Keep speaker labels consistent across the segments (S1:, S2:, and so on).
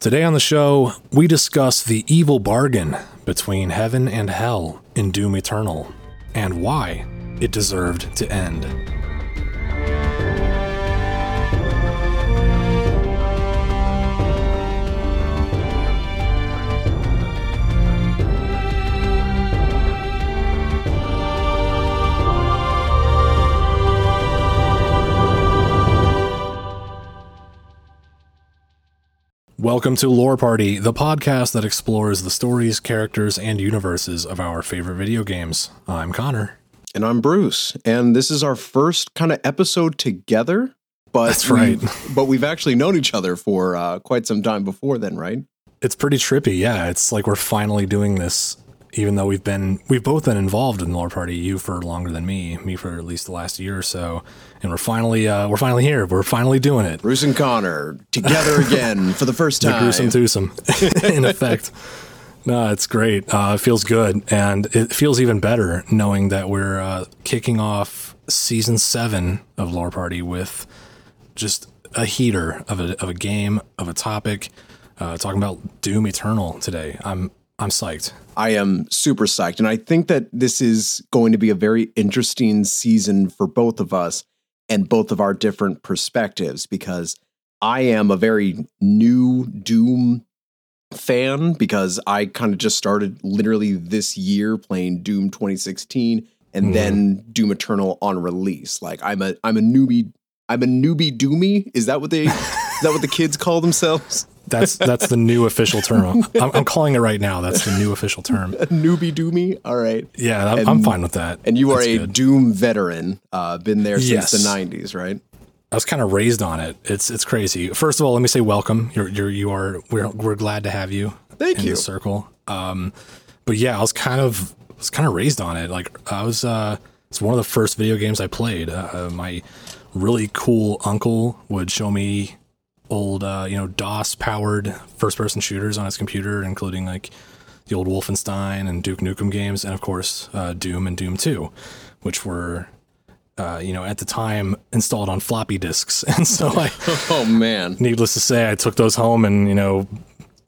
S1: Today on the show, we discuss the evil bargain between heaven and hell in Doom Eternal and why it deserved to end. Welcome to Lore Party, the podcast that explores the stories, characters, and universes of our favorite video games. I'm Connor.
S2: And I'm Bruce. And this is our first kind of episode together. But
S1: That's right.
S2: we've- but we've actually known each other for uh, quite some time before then, right?
S1: It's pretty trippy, yeah. It's like we're finally doing this, even though we've been we've both been involved in Lore Party. You for longer than me, me for at least the last year or so, and we're finally uh, we're finally here. We're finally doing it.
S2: Bruce and Connor together again for the first
S1: The
S2: time.
S1: gruesome twosome, in effect. No, it's great. Uh, it feels good, and it feels even better knowing that we're uh, kicking off season seven of Lore Party with just a heater of a of a game of a topic. Uh, talking about Doom Eternal today. I'm I'm psyched.
S2: I am super psyched. And I think that this is going to be a very interesting season for both of us and both of our different perspectives because I am a very new Doom fan because I kind of just started literally this year playing Doom 2016 and
S1: Mhm.
S2: then Doom Eternal on release. Like I'm a I'm a newbie I'm a newbie doomy. Is that what they is that what the kids call themselves?
S1: That's that's the new official term. I'm, I'm calling it right now. That's the new official term.
S2: Newbie doomy? All right.
S1: Yeah, I'm, I'm fine with that.
S2: And you are
S1: That's
S2: a
S1: good.
S2: Doom veteran, uh, been there since
S1: Yes.
S2: the '90s, right?
S1: I was kind of raised on it. It's it's crazy. First of all, let me say welcome. You're you're you are we're we're glad to have you.
S2: Thank
S1: in
S2: you.
S1: the circle. Um, but yeah, I was kind of was kind of raised on it. Like I was uh, it's one of the first video games I played. Uh, my really cool uncle would show me old uh, you know DOS powered first person shooters on his computer, including like the old Wolfenstein and Duke Nukem games, and of course uh, Doom and Doom Two, which were uh, you know, at the time installed on floppy disks. And so I,
S2: Oh man,
S1: needless to say, I took those home and, you know,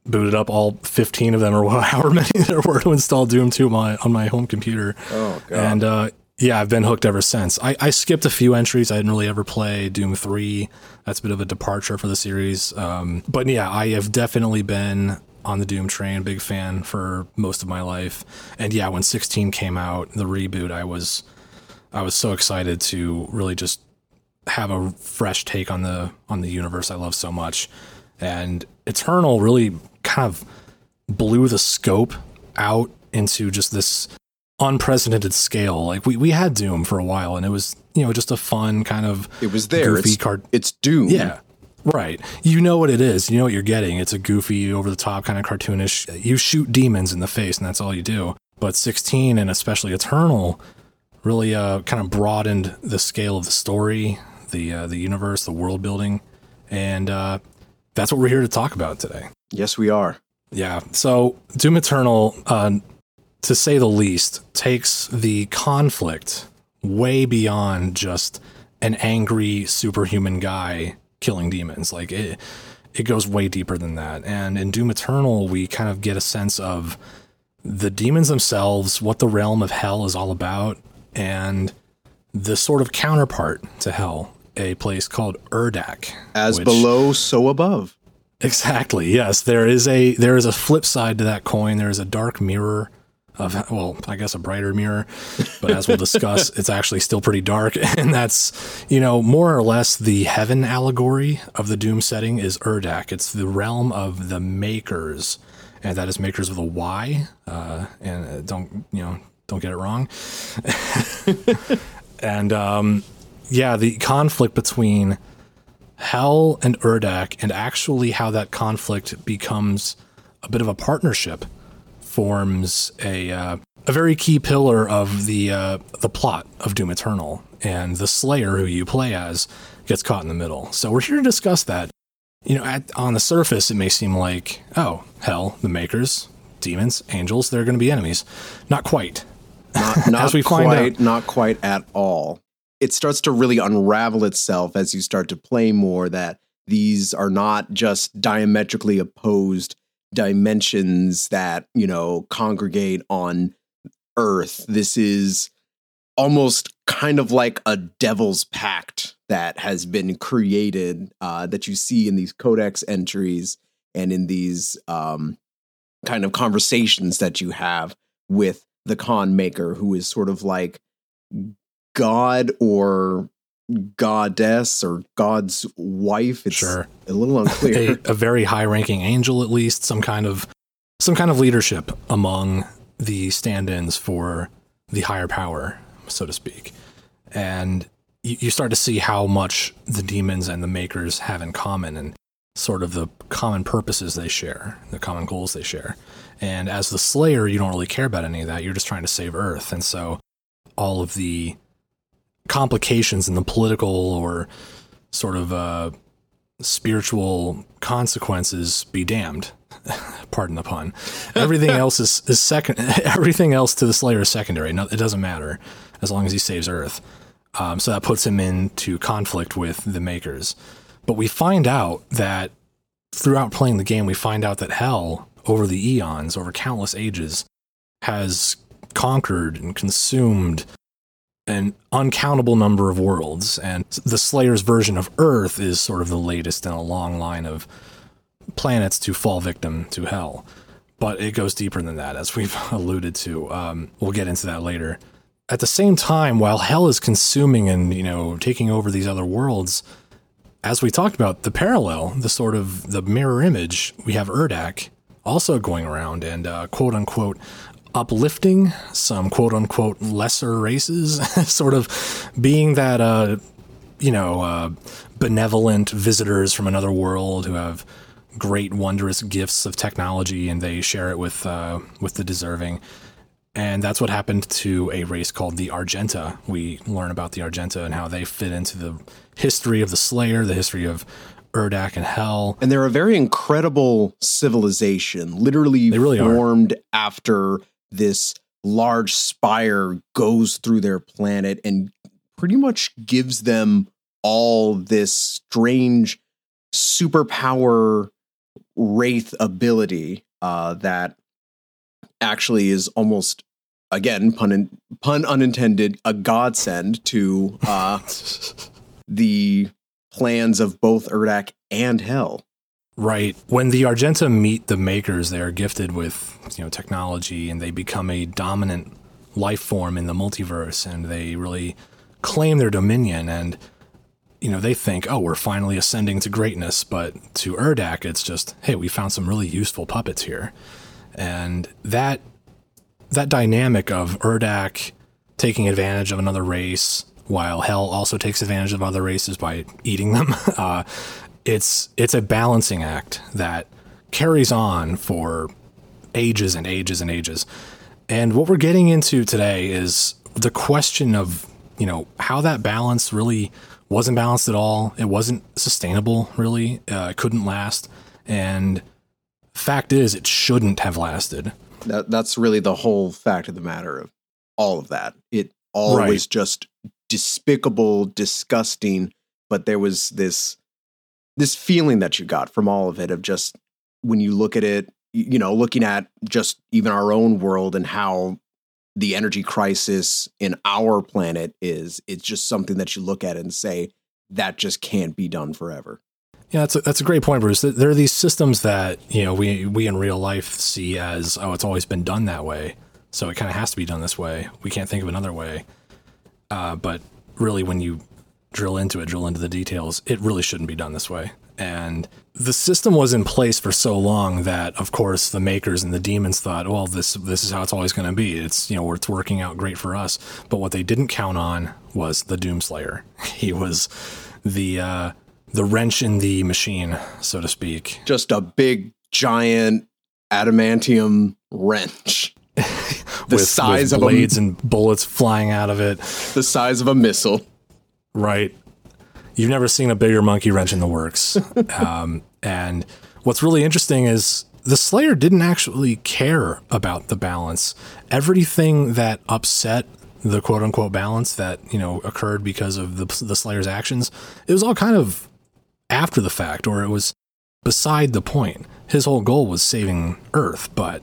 S1: booted up all 15 of them or however many there were to install Doom 2 on my, on my home computer.
S2: Oh, God.
S1: And, uh, yeah, I've been hooked ever since. I, I skipped a few entries. I didn't really ever play Doom 3. That's a bit of a departure for the series. Um, but yeah, I have definitely been on the Doom train, big fan for most of my life. And yeah, when 16 came out, the reboot, I was I was so excited to really just have a fresh take on the on the universe I love so much. And Eternal really kind of blew the scope out into just this unprecedented scale. Like we, we had Doom for a while and it was, you know, just a fun kind of
S2: it was there.
S1: goofy
S2: It's,
S1: card
S2: it's Doom.
S1: yeah. Right. You know what it is. You know what you're getting. It's a goofy, over the top kind of cartoonish. You shoot demons in the face and that's all you do. But 16 and especially Eternal really uh, kind of broadened the scale of the story, the uh, the universe, the world building, and uh, that's what we're here to talk about today.
S2: Yes, we are.
S1: Yeah. So Doom Eternal, uh, to say the least, takes the conflict way beyond just an angry superhuman guy killing demons. Like it, it goes way deeper than that. And in Doom Eternal, we kind of get a sense of the demons themselves, what the realm of hell is all about, and the sort of counterpart to hell, a place called Urdak.
S2: As
S1: which-
S2: below, so above.
S1: Exactly. Yes, there is a there is a flip side to that coin. There is a dark mirror of well, I guess a brighter mirror, but as we'll discuss, it's actually still pretty dark, and that's you know more or less the heaven allegory of the Doom setting is Urdak. It's the realm of the makers, and that is makers with a Y. Uh, and uh, don't you know don't get it wrong. and um, yeah, the conflict between Hell and Urdak, and actually how that conflict becomes a bit of a partnership, forms a uh, a very key pillar of the uh, the plot of Doom Eternal. And the Slayer, who you play as, gets caught in the middle. So we're here to discuss that. You know, at, on the surface, it may seem like, oh, hell, the makers, demons, angels, they're going to be enemies. Not quite.
S2: Not, not as we quite, find out. not quite at all. It starts to really unravel itself as you start to play more that these are not just diametrically opposed dimensions that, you know, congregate on Earth. This is almost kind of like a devil's pact that has been created uh, that you see in these codex entries and in these um, kind of conversations that you have with the Khan Maykr, who is sort of like God or goddess or God's wife. It's
S1: sure.
S2: a little unclear.
S1: a, a very high ranking angel, at least, some kind of some kind of leadership among the stand-ins for the higher power, so to speak. And you, you start to see how much the demons and the makers have in common and sort of the common purposes they share, the common goals they share. And as the Slayer, you don't really care about any of that. You're just trying to save Earth. And so all of the complications in the political or sort of uh, spiritual consequences be damned. Pardon the pun. Everything else is, is second. Everything else to the Slayer is secondary. No, it doesn't matter as long as he saves Earth. Um, so that puts him into conflict with the Makers. But we find out that throughout playing the game, we find out that Hell, over the eons, over countless ages, has conquered and consumed an uncountable number of worlds. And the Slayer's version of Earth is sort of the latest in a long line of planets to fall victim to hell. But it goes deeper than that, as we've alluded to. Um, we'll get into that later. At the same time, while hell is consuming and you know taking over these other worlds, as we talked about, the parallel, the sort of the mirror image, we have Urdak also going around and uh, quote unquote uplifting some quote unquote lesser races, sort of being that, uh, you know, uh, benevolent visitors from another world who have great, wondrous gifts of technology and they share it with, uh, with the deserving. And that's what happened to a race called the Argenta. We learn about the Argenta and how they fit into the history of the Slayer, the history of Urdak and Hell.
S2: And they're a very incredible civilization, literally they really formed are. after this large spire goes through their planet and pretty much gives them all this strange superpower wraith ability uh, that actually is almost again pun in, pun unintended a godsend to uh, the plans of both Urdak and Hel.
S1: Right. When the Argenta meet the makers, they are gifted with, you know, technology and they become a dominant life form in the multiverse and they really claim their dominion and you know, they think, "Oh, we're finally ascending to greatness," but to Urdak it's just, "Hey, we found some really useful puppets here." And that that dynamic of Urdak taking advantage of another race while Hell also takes advantage of other races by eating them uh, it's it's a balancing act that carries on for ages and ages and ages. And what we're getting into today is the question of, you know, how that balance really wasn't balanced at all. It wasn't sustainable, really. Uh, it couldn't last. And fact is, it shouldn't have lasted.
S2: That, that's really the whole fact of the matter of all of that. It all right. was just despicable, disgusting, but there was this this feeling that you got from all of it of just when you look at it, you know, looking at just even our own world and how the energy crisis in our planet is, it's just something that you look at and say, that just can't be done forever.
S1: Yeah, that's a, that's a great point, Bruce. There are these systems that you know we we in real life see as oh, it's always been done that way, so it kind of has to be done this way. We can't think of another way. Uh, but really, when you drill into it, drill into the details, it really shouldn't be done this way. And the system was in place for so long that, of course, the makers and the demons thought, well, this this is how it's always going to be. It's you know it's working out great for us. But what they didn't count on was the Doomslayer. He was the uh, the wrench in the machine, so to speak.
S2: Just a big giant adamantium wrench.
S1: the with, size with of blades a, and bullets flying out of it.
S2: The size of a missile.
S1: Right. You've never seen a bigger monkey wrench in the works. um, and what's really interesting is the Slayer didn't actually care about the balance. Everything that upset the quote unquote balance that, you know, occurred because of the, the Slayer's actions, it was all kind of after the fact, or it was beside the point. His whole goal was saving Earth, but,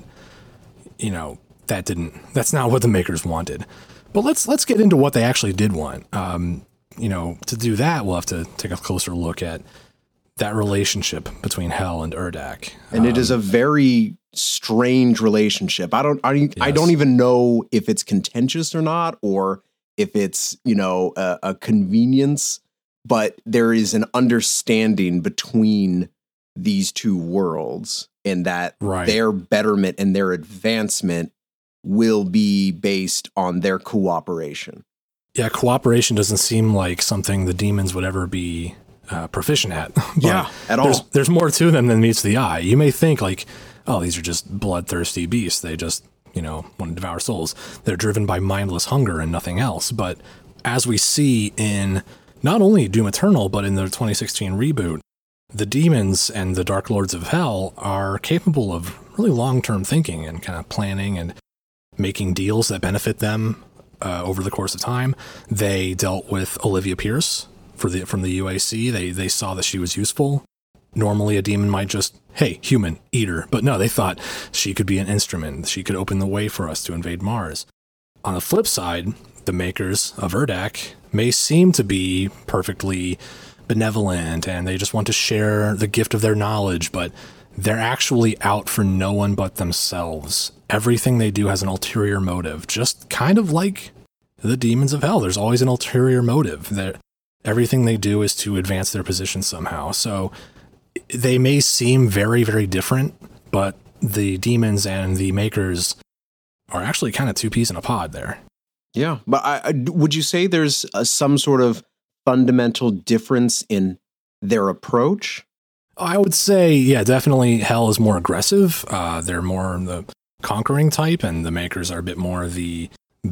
S1: you know, that didn't, that's not what the makers wanted. But let's let's get into what they actually did want. Um, you know, to do that, we'll have to take a closer look at that relationship between Hell and Urdak.
S2: And um, it is a very strange relationship. I don't I, yes. I don't even know if it's contentious or not or if it's, you know, a, a convenience, but there is an understanding between these two worlds and that right. their betterment and their advancement will be based on their cooperation.
S1: Yeah, cooperation doesn't seem like something the demons would ever be uh, proficient at.
S2: yeah, at all.
S1: There's, there's more to them than meets the eye. You may think like, oh, these are just bloodthirsty beasts. They just, you know, want to devour souls. They're driven by mindless hunger and nothing else. But as we see in not only Doom Eternal, but in the 2016 reboot, the demons and the Dark Lords of Hell are capable of really long term thinking and kind of planning and making deals that benefit them uh, over the course of time. They dealt with Olivia Pierce, for the from the UAC. They they saw that she was useful. Normally, a demon might just, hey, human, eat her. But no, they thought she could be an instrument. She could open the way for us to invade Mars. On the flip side, the makers of Urdak may seem to be perfectly benevolent and they just want to share the gift of their knowledge, but they're actually out for no one but themselves. Everything they do has an ulterior motive, just kind of like the demons of hell. There's always an ulterior motive. They're, Everything they do is to advance their position somehow. So they may seem very, very different, but the demons and the makers are actually kind of two peas in a pod there.
S2: Yeah, but I, I, would you say there's a, some sort of fundamental difference in their approach?
S1: I would say, yeah, definitely. Hell is more aggressive. Uh, they're more the conquering type, and the makers are a bit more the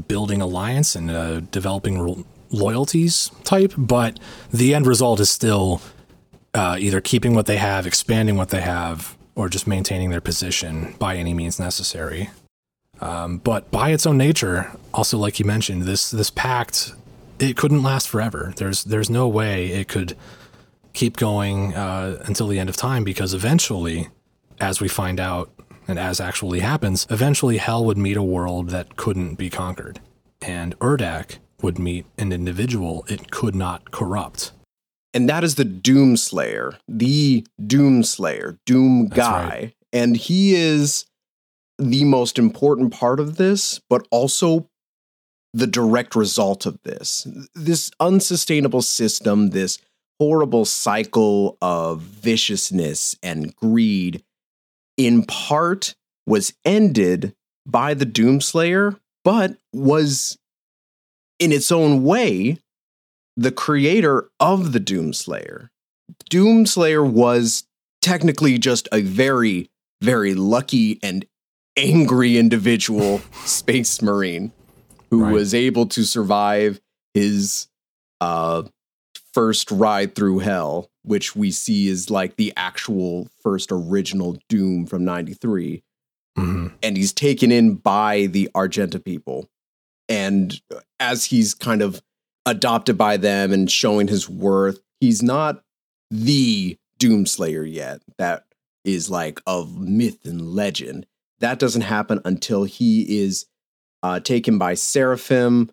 S1: building alliance and uh, developing loyalties type, but the end result is still uh, either keeping what they have, expanding what they have, or just maintaining their position by any means necessary. Um, but by its own nature, also like you mentioned, this this pact it couldn't last forever. There's there's no way it could keep going uh, until the end of time because eventually, as we find out and as actually happens, eventually hell would meet a world that couldn't be conquered, and Urdak would meet an individual it could not corrupt.
S2: And that is the Doomslayer, the Doomslayer, Doom guy. Right. And he is the most important part of this, but also the direct result of this. This unsustainable system, this horrible cycle of viciousness and greed, in part was ended by the Doomslayer, but was in its own way, the creator of the Doomslayer. Doomslayer was technically just a very, very lucky and angry individual space marine who right. was able to survive his uh, first ride through hell, which we see is like the actual first original Doom from 93. Mm-hmm. And he's taken in by the Argenta people and as he's kind of adopted by them and showing his worth, he's not the Doomslayer yet. That is like of myth and legend. That doesn't happen until he is uh, taken by Seraphim,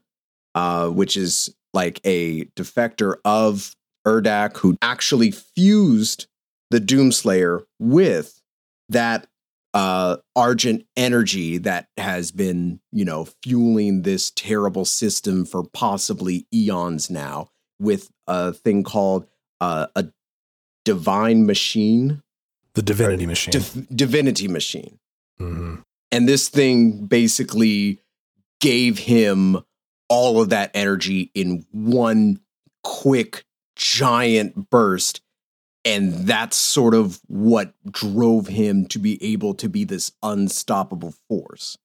S2: uh, which is like a defector of Urdak who actually fused the Doomslayer with that uh, argent energy that has been, you know, fueling this terrible system for possibly eons now with a thing called uh, a divine machine.
S1: The divinity machine.
S2: Div- divinity machine. Mm-hmm. And this thing basically gave him all of that energy in one quick, giant burst and that's sort of what drove him to be able to be this unstoppable force.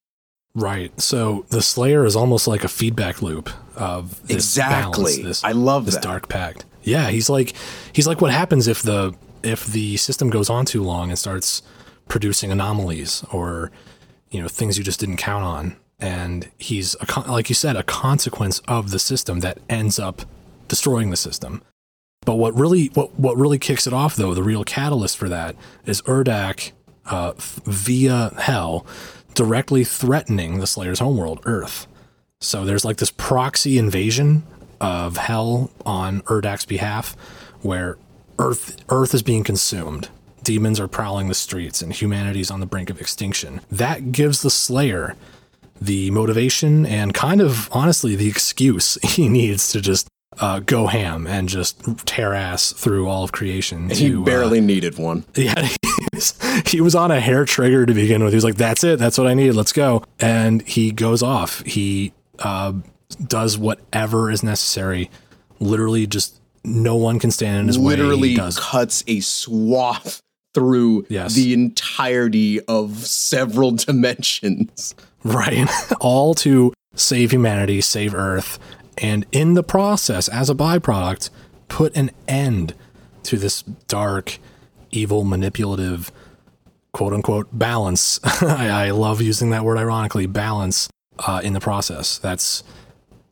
S1: Right. So the Slayer is almost like a feedback loop of this
S2: exactly.
S1: balance, this,
S2: I love
S1: this
S2: that.
S1: dark pact. Yeah, he's like he's like what happens if the if the system goes on too long and starts producing anomalies or you know things you just didn't count on and he's a con- like you said a consequence of the system that ends up destroying the system. But what really what what really kicks it off though, the real catalyst for that is Urdak uh, via Hell directly threatening the Slayer's homeworld, Earth. So there's like this proxy invasion of Hell on Urdak's behalf, where Earth Earth is being consumed. Demons are prowling the streets, and humanity's on the brink of extinction. That gives the Slayer the motivation and kind of honestly the excuse he needs to just uh, go ham and just tear ass through all of creation.
S2: he
S1: to, uh,
S2: barely needed one.
S1: yeah, he was, he was on a hair trigger to begin with. He was like, "That's it. That's what I need. Let's go." And he goes off. He uh, does whatever is necessary. Literally, just no one can stand in his way.
S2: Literally
S1: He
S2: cuts a swath through
S1: Yes.
S2: the entirety of several dimensions.
S1: right, all to save humanity, save Earth, and in the process, as a byproduct, put an end to this dark, evil, manipulative, quote unquote balance. I, I love using that word ironically, balance uh, in the process. That's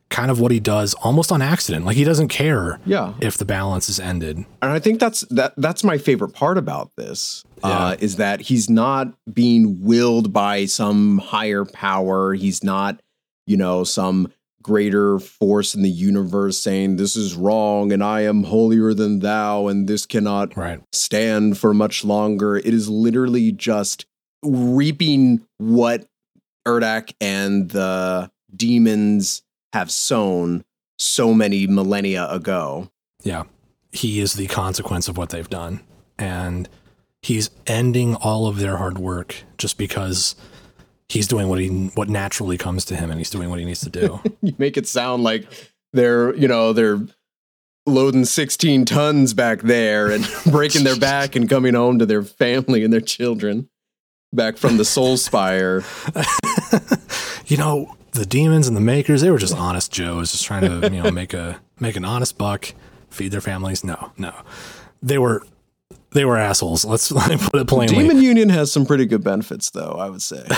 S1: kind of what he does almost on accident. Like he doesn't care
S2: Yeah.
S1: if the balance is ended.
S2: and I think that's that that's my favorite part about this uh, is that he's not being willed by some higher power. He's not, you know, some greater force in the universe saying this is wrong and I am holier than thou and this cannot
S1: Right.
S2: stand for much longer. It is literally just reaping what Urdak and the demons have sown so many millennia ago.
S1: Yeah. He is the consequence of what they've done. And he's ending all of their hard work just because he's doing what he what naturally comes to him and he's doing what he needs to do.
S2: You make it sound like they're, you know, they're loading 16 tons back there and breaking their back and coming home to their family and their children back from the Soul Spire.
S1: you know, the demons and the makers, they were just honest Joes, just trying to, you know, make a make an honest buck, feed their families. No, no. They were they were assholes. Let's let me put it plainly.
S2: Demon Union has some pretty good benefits, though, I would say.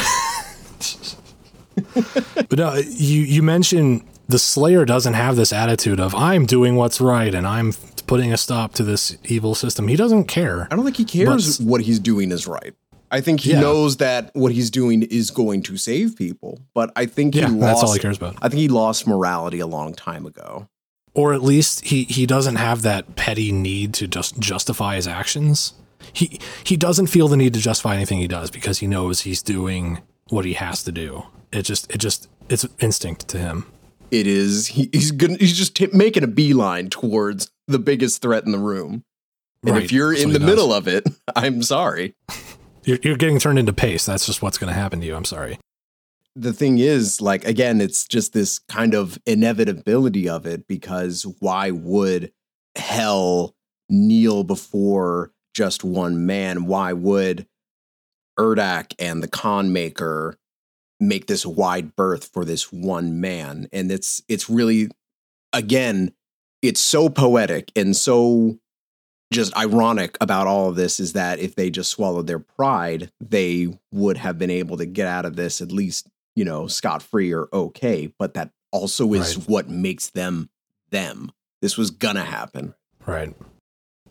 S1: But no, you you mentioned the Slayer doesn't have this attitude of I'm doing what's right and I'm putting a stop to this evil system. He doesn't care.
S2: I don't think he cares
S1: But-
S2: what he's doing is right. I think he
S1: Yeah.
S2: knows that what he's doing is going to save people, but I think he lost.
S1: that's all he cares about.
S2: I think he lost morality a long time ago.
S1: Or at least he he doesn't have that petty need to just justify his actions. He he doesn't feel the need to justify anything he does because he knows he's doing what he has to do. It just it just it's instinct to him.
S2: It is he, he's gonna he's just t- making a beeline towards the biggest threat in the room. And
S1: Right,
S2: if you're
S1: that's
S2: in the
S1: does.
S2: middle of it, I'm sorry.
S1: You're, you're getting turned into paste. That's just what's going to happen to you. I'm sorry.
S2: the thing is, like, again, it's just this kind of inevitability of it because why would hell kneel before just one man? Why would Urdak and the Khan Maykr make this wide berth for this one man? And it's it's really again, it's so poetic and so just ironic about all of this is that if they just swallowed their pride, they would have been able to get out of this at least, you know, scot free or okay. But that also is
S1: Right.
S2: what makes them them. This was gonna happen.
S1: Right.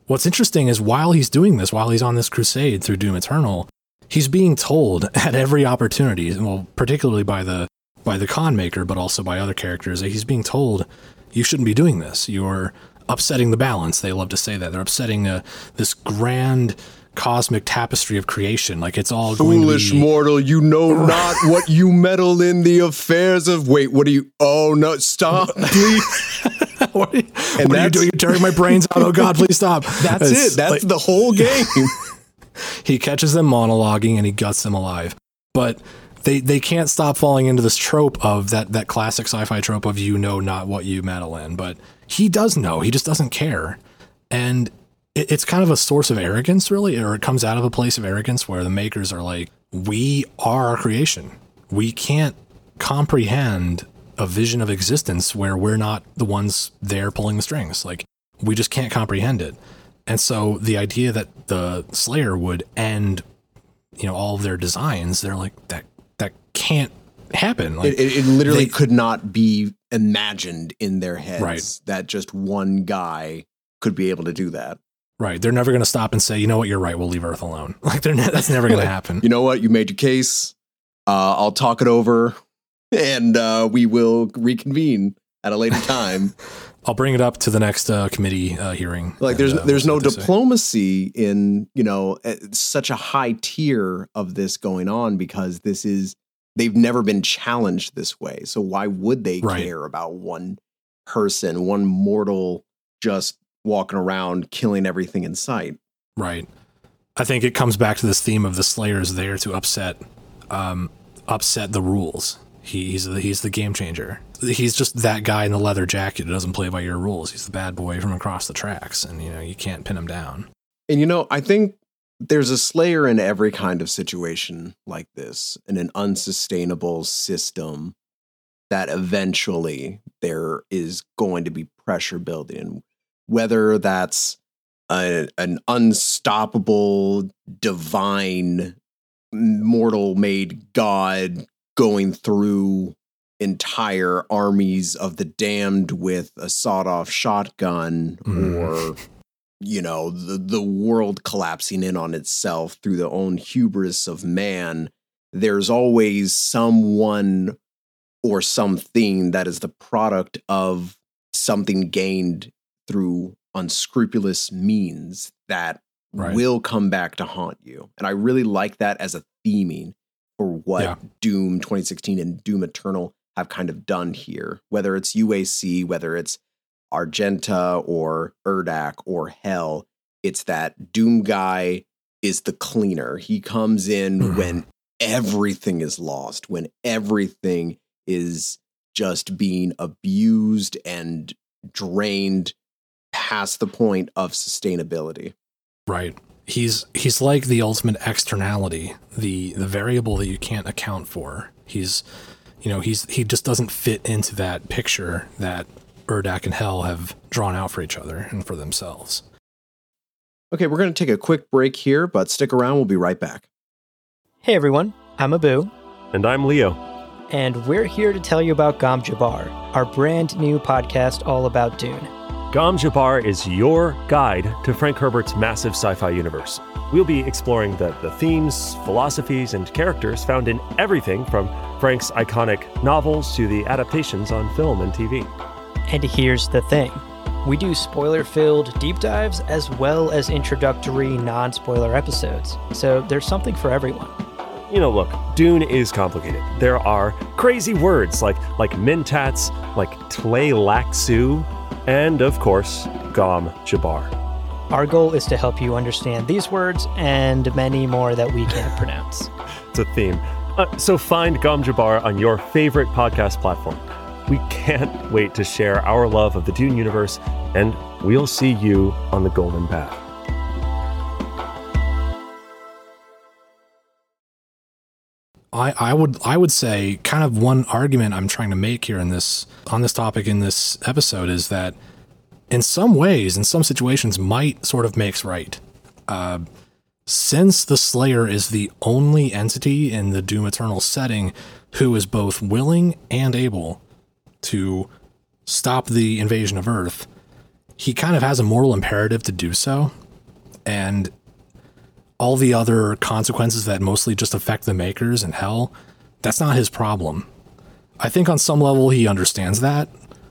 S1: What's interesting is while he's doing this, while he's on this crusade through Doom Eternal, he's being told at every opportunity, well, particularly by the by the Khan Maykr, but also by other characters, that he's being told, you shouldn't be doing this. You're upsetting the balance. They love to say that. They're upsetting uh, this grand cosmic tapestry of creation. Like it's all going
S2: Foolish
S1: to be
S2: mortal, you know not what you meddle in the affairs of. Wait, what are you? Oh no, stop, please.
S1: what are you, what are you doing? You're tearing my brains out. Oh God, please stop.
S2: That's
S1: It's
S2: it. That's
S1: like-
S2: the whole game.
S1: he catches them monologuing and he guts them alive. But they they can't stop falling into this trope of that that classic sci-fi trope of you know not what you meddle in. But he does know. He just doesn't care. And it, it's kind of a source of arrogance, really, or it comes out of a place of arrogance where the makers are like, we are our creation. We can't comprehend a vision of existence where we're not the ones there pulling the strings. Like, we just can't comprehend it. And so the idea that the Slayer would end, you know, all of their designs, they're like, that that can't happen. Like,
S2: it, it, it literally
S1: they-
S2: could not be imagined in their heads
S1: Right.
S2: that just one guy could be able to do that.
S1: Right. They're never going to stop and say, you know what, you're right. We'll leave Earth alone. Like, they're ne- that's never going to happen.
S2: You know what? You made your case. Uh, I'll talk it over, and uh, we will reconvene at a later time.
S1: I'll bring it up to the next uh, committee uh, hearing.
S2: like
S1: and,
S2: there's
S1: uh,
S2: there's no
S1: see say.
S2: diplomacy in you know eh, such a high tier of this going on because this is they've never been challenged this way. So why would they
S1: Right.
S2: care about one person, one mortal just walking around killing everything in sight?
S1: Right. I think it comes back to this theme of the Slayer's there to upset, um, upset the rules. He, he's the, he's the game changer. He's just that guy in the leather jacket who doesn't play by your rules. He's the bad boy from across the tracks, and you know you can't pin him down.
S2: And you know, I think there's a slayer in every kind of situation like this, in an unsustainable system that eventually there is going to be pressure building, whether that's a, an unstoppable, divine, mortal made God going through entire armies of the damned with a sawed off shotgun
S1: Mhm.
S2: or you know the the world collapsing in on itself through the own hubris of man there's always someone or something that is the product of something gained through unscrupulous means that
S1: Right.
S2: will come back to haunt you and i really like that as a theming for what
S1: Yeah.
S2: doom 2016 and doom eternal have kind of done here whether it's uac whether it's Argenta or Urdak or Hell, it's that Doom guy is the cleaner. He comes in
S1: Mhm.
S2: when everything is lost, when everything is just being abused and drained past the point of sustainability.
S1: Right. He's he's like the ultimate externality, the the variable that you can't account for. He's you know, he's he just doesn't fit into that picture that Urdak and Hell have drawn out for each other and for themselves.
S2: Okay, we're going to take a quick break here, but stick around. We'll be right back.
S3: Hey everyone, I'm Abu,
S4: And I'm Leo.
S3: and we're here to tell you about Gom Jabbar, our brand new podcast all about Dune.
S4: Gom Jabbar is your guide to Frank Herbert's massive sci fi universe. We'll be exploring the, the themes, philosophies, and characters found in everything from Frank's iconic novels to the adaptations on film and TV.
S3: And here's the thing we do spoiler filled deep dives as well as introductory non spoiler episodes, so there's something for everyone.
S4: You know, look, Dune is complicated. There are crazy words like like mentats, like Tleilaxu, and of course, Gom Jabbar.
S3: Our goal is to help you understand these words and many more that we can't pronounce.
S4: It's a theme. Uh, so find Gom Jabbar on your favorite podcast platform. We can't wait to share our love of the Dune universe, and we'll see you on the Golden Path.
S1: I, I would I would say kind of one argument I'm trying to make here in this on this topic in this episode is that in some ways, in some situations, might sort of makes right. Uh, since the Slayer is the only entity in the Doom Eternal setting who is both willing and able to stop the invasion of Earth, he kind of has a moral imperative to do so. And all the other consequences that mostly just affect the makers and hell, that's not his problem. I think on some level he understands that.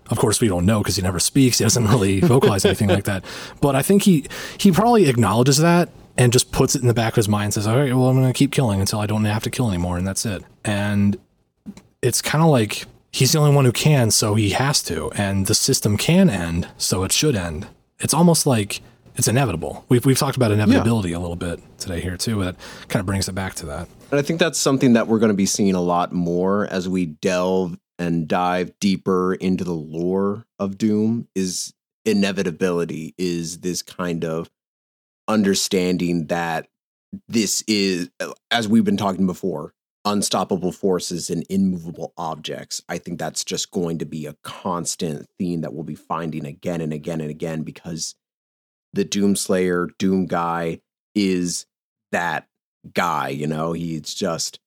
S1: Of course, we don't know because he never speaks. He doesn't really vocalize anything like that. But I think he he probably acknowledges that and just puts it in the back of his mind and says, "All right, well, I'm going to keep killing until I don't have to kill anymore, and that's it." And it's kind of like he's the only one who can, so he has to, and the system can end, so it should end. It's almost like it's inevitable. We've we've talked about inevitability a little bit today here too. That kind of brings it back to that.
S2: And I think that's something that we're going to be seeing a lot more as we delve and dive deeper into the lore of Doom is inevitability is this kind of understanding that this is, as we've been talking before, unstoppable forces and immovable objects. I think that's just going to be a constant theme that we'll be finding again and again and again because the Doomslayer, Doom guy is that guy, you know? He's just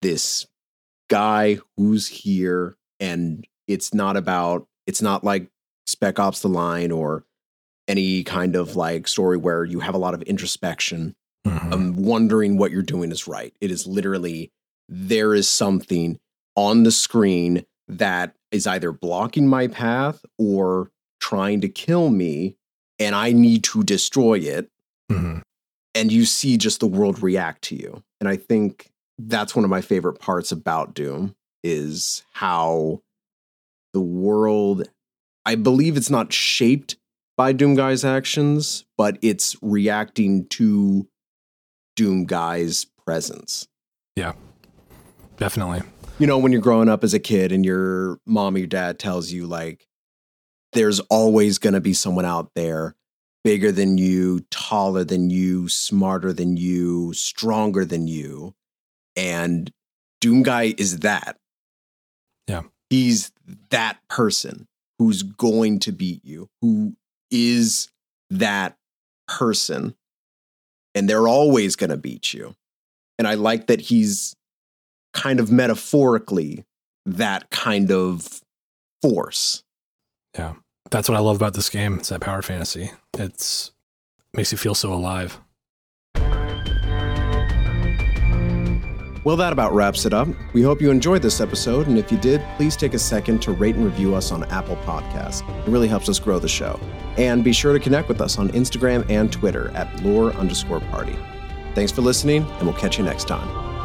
S2: this guy who's here and it's not about it's not like Spec Ops the Line or any kind of like story where you have a lot of introspection
S1: Mhm.
S2: um, wondering what you're doing is right. It is literally there is something on the screen that is either blocking my path or trying to kill me, and I need to destroy it.
S1: Mhm.
S2: And you see just the world react to you. And I think that's one of my favorite parts about Doom is how the world, I believe it's not shaped by Doom Guy's actions, but it's reacting to Doom Guy's presence.
S1: Definitely.
S2: You know, when you're growing up as a kid and your mom or your dad tells you, like, there's always going to be someone out there bigger than you, taller than you, smarter than you, stronger than you. And Doom Guy is that.
S1: Yeah.
S2: He's that person who's going to beat you, who is that person. And they're always going to beat you. And I like that he's kind of metaphorically that kind of force. Yeah.
S1: That's what I love about this game. It's that power fantasy. It's makes you feel so alive.
S2: Well, that about wraps it up. We hope you enjoyed this episode, and if you did, please take a second to rate and review us on Apple Podcasts. It really helps us grow the show. And be sure to connect with us on Instagram and Twitter at lore underscore party. Thanks for listening, and we'll catch you next time.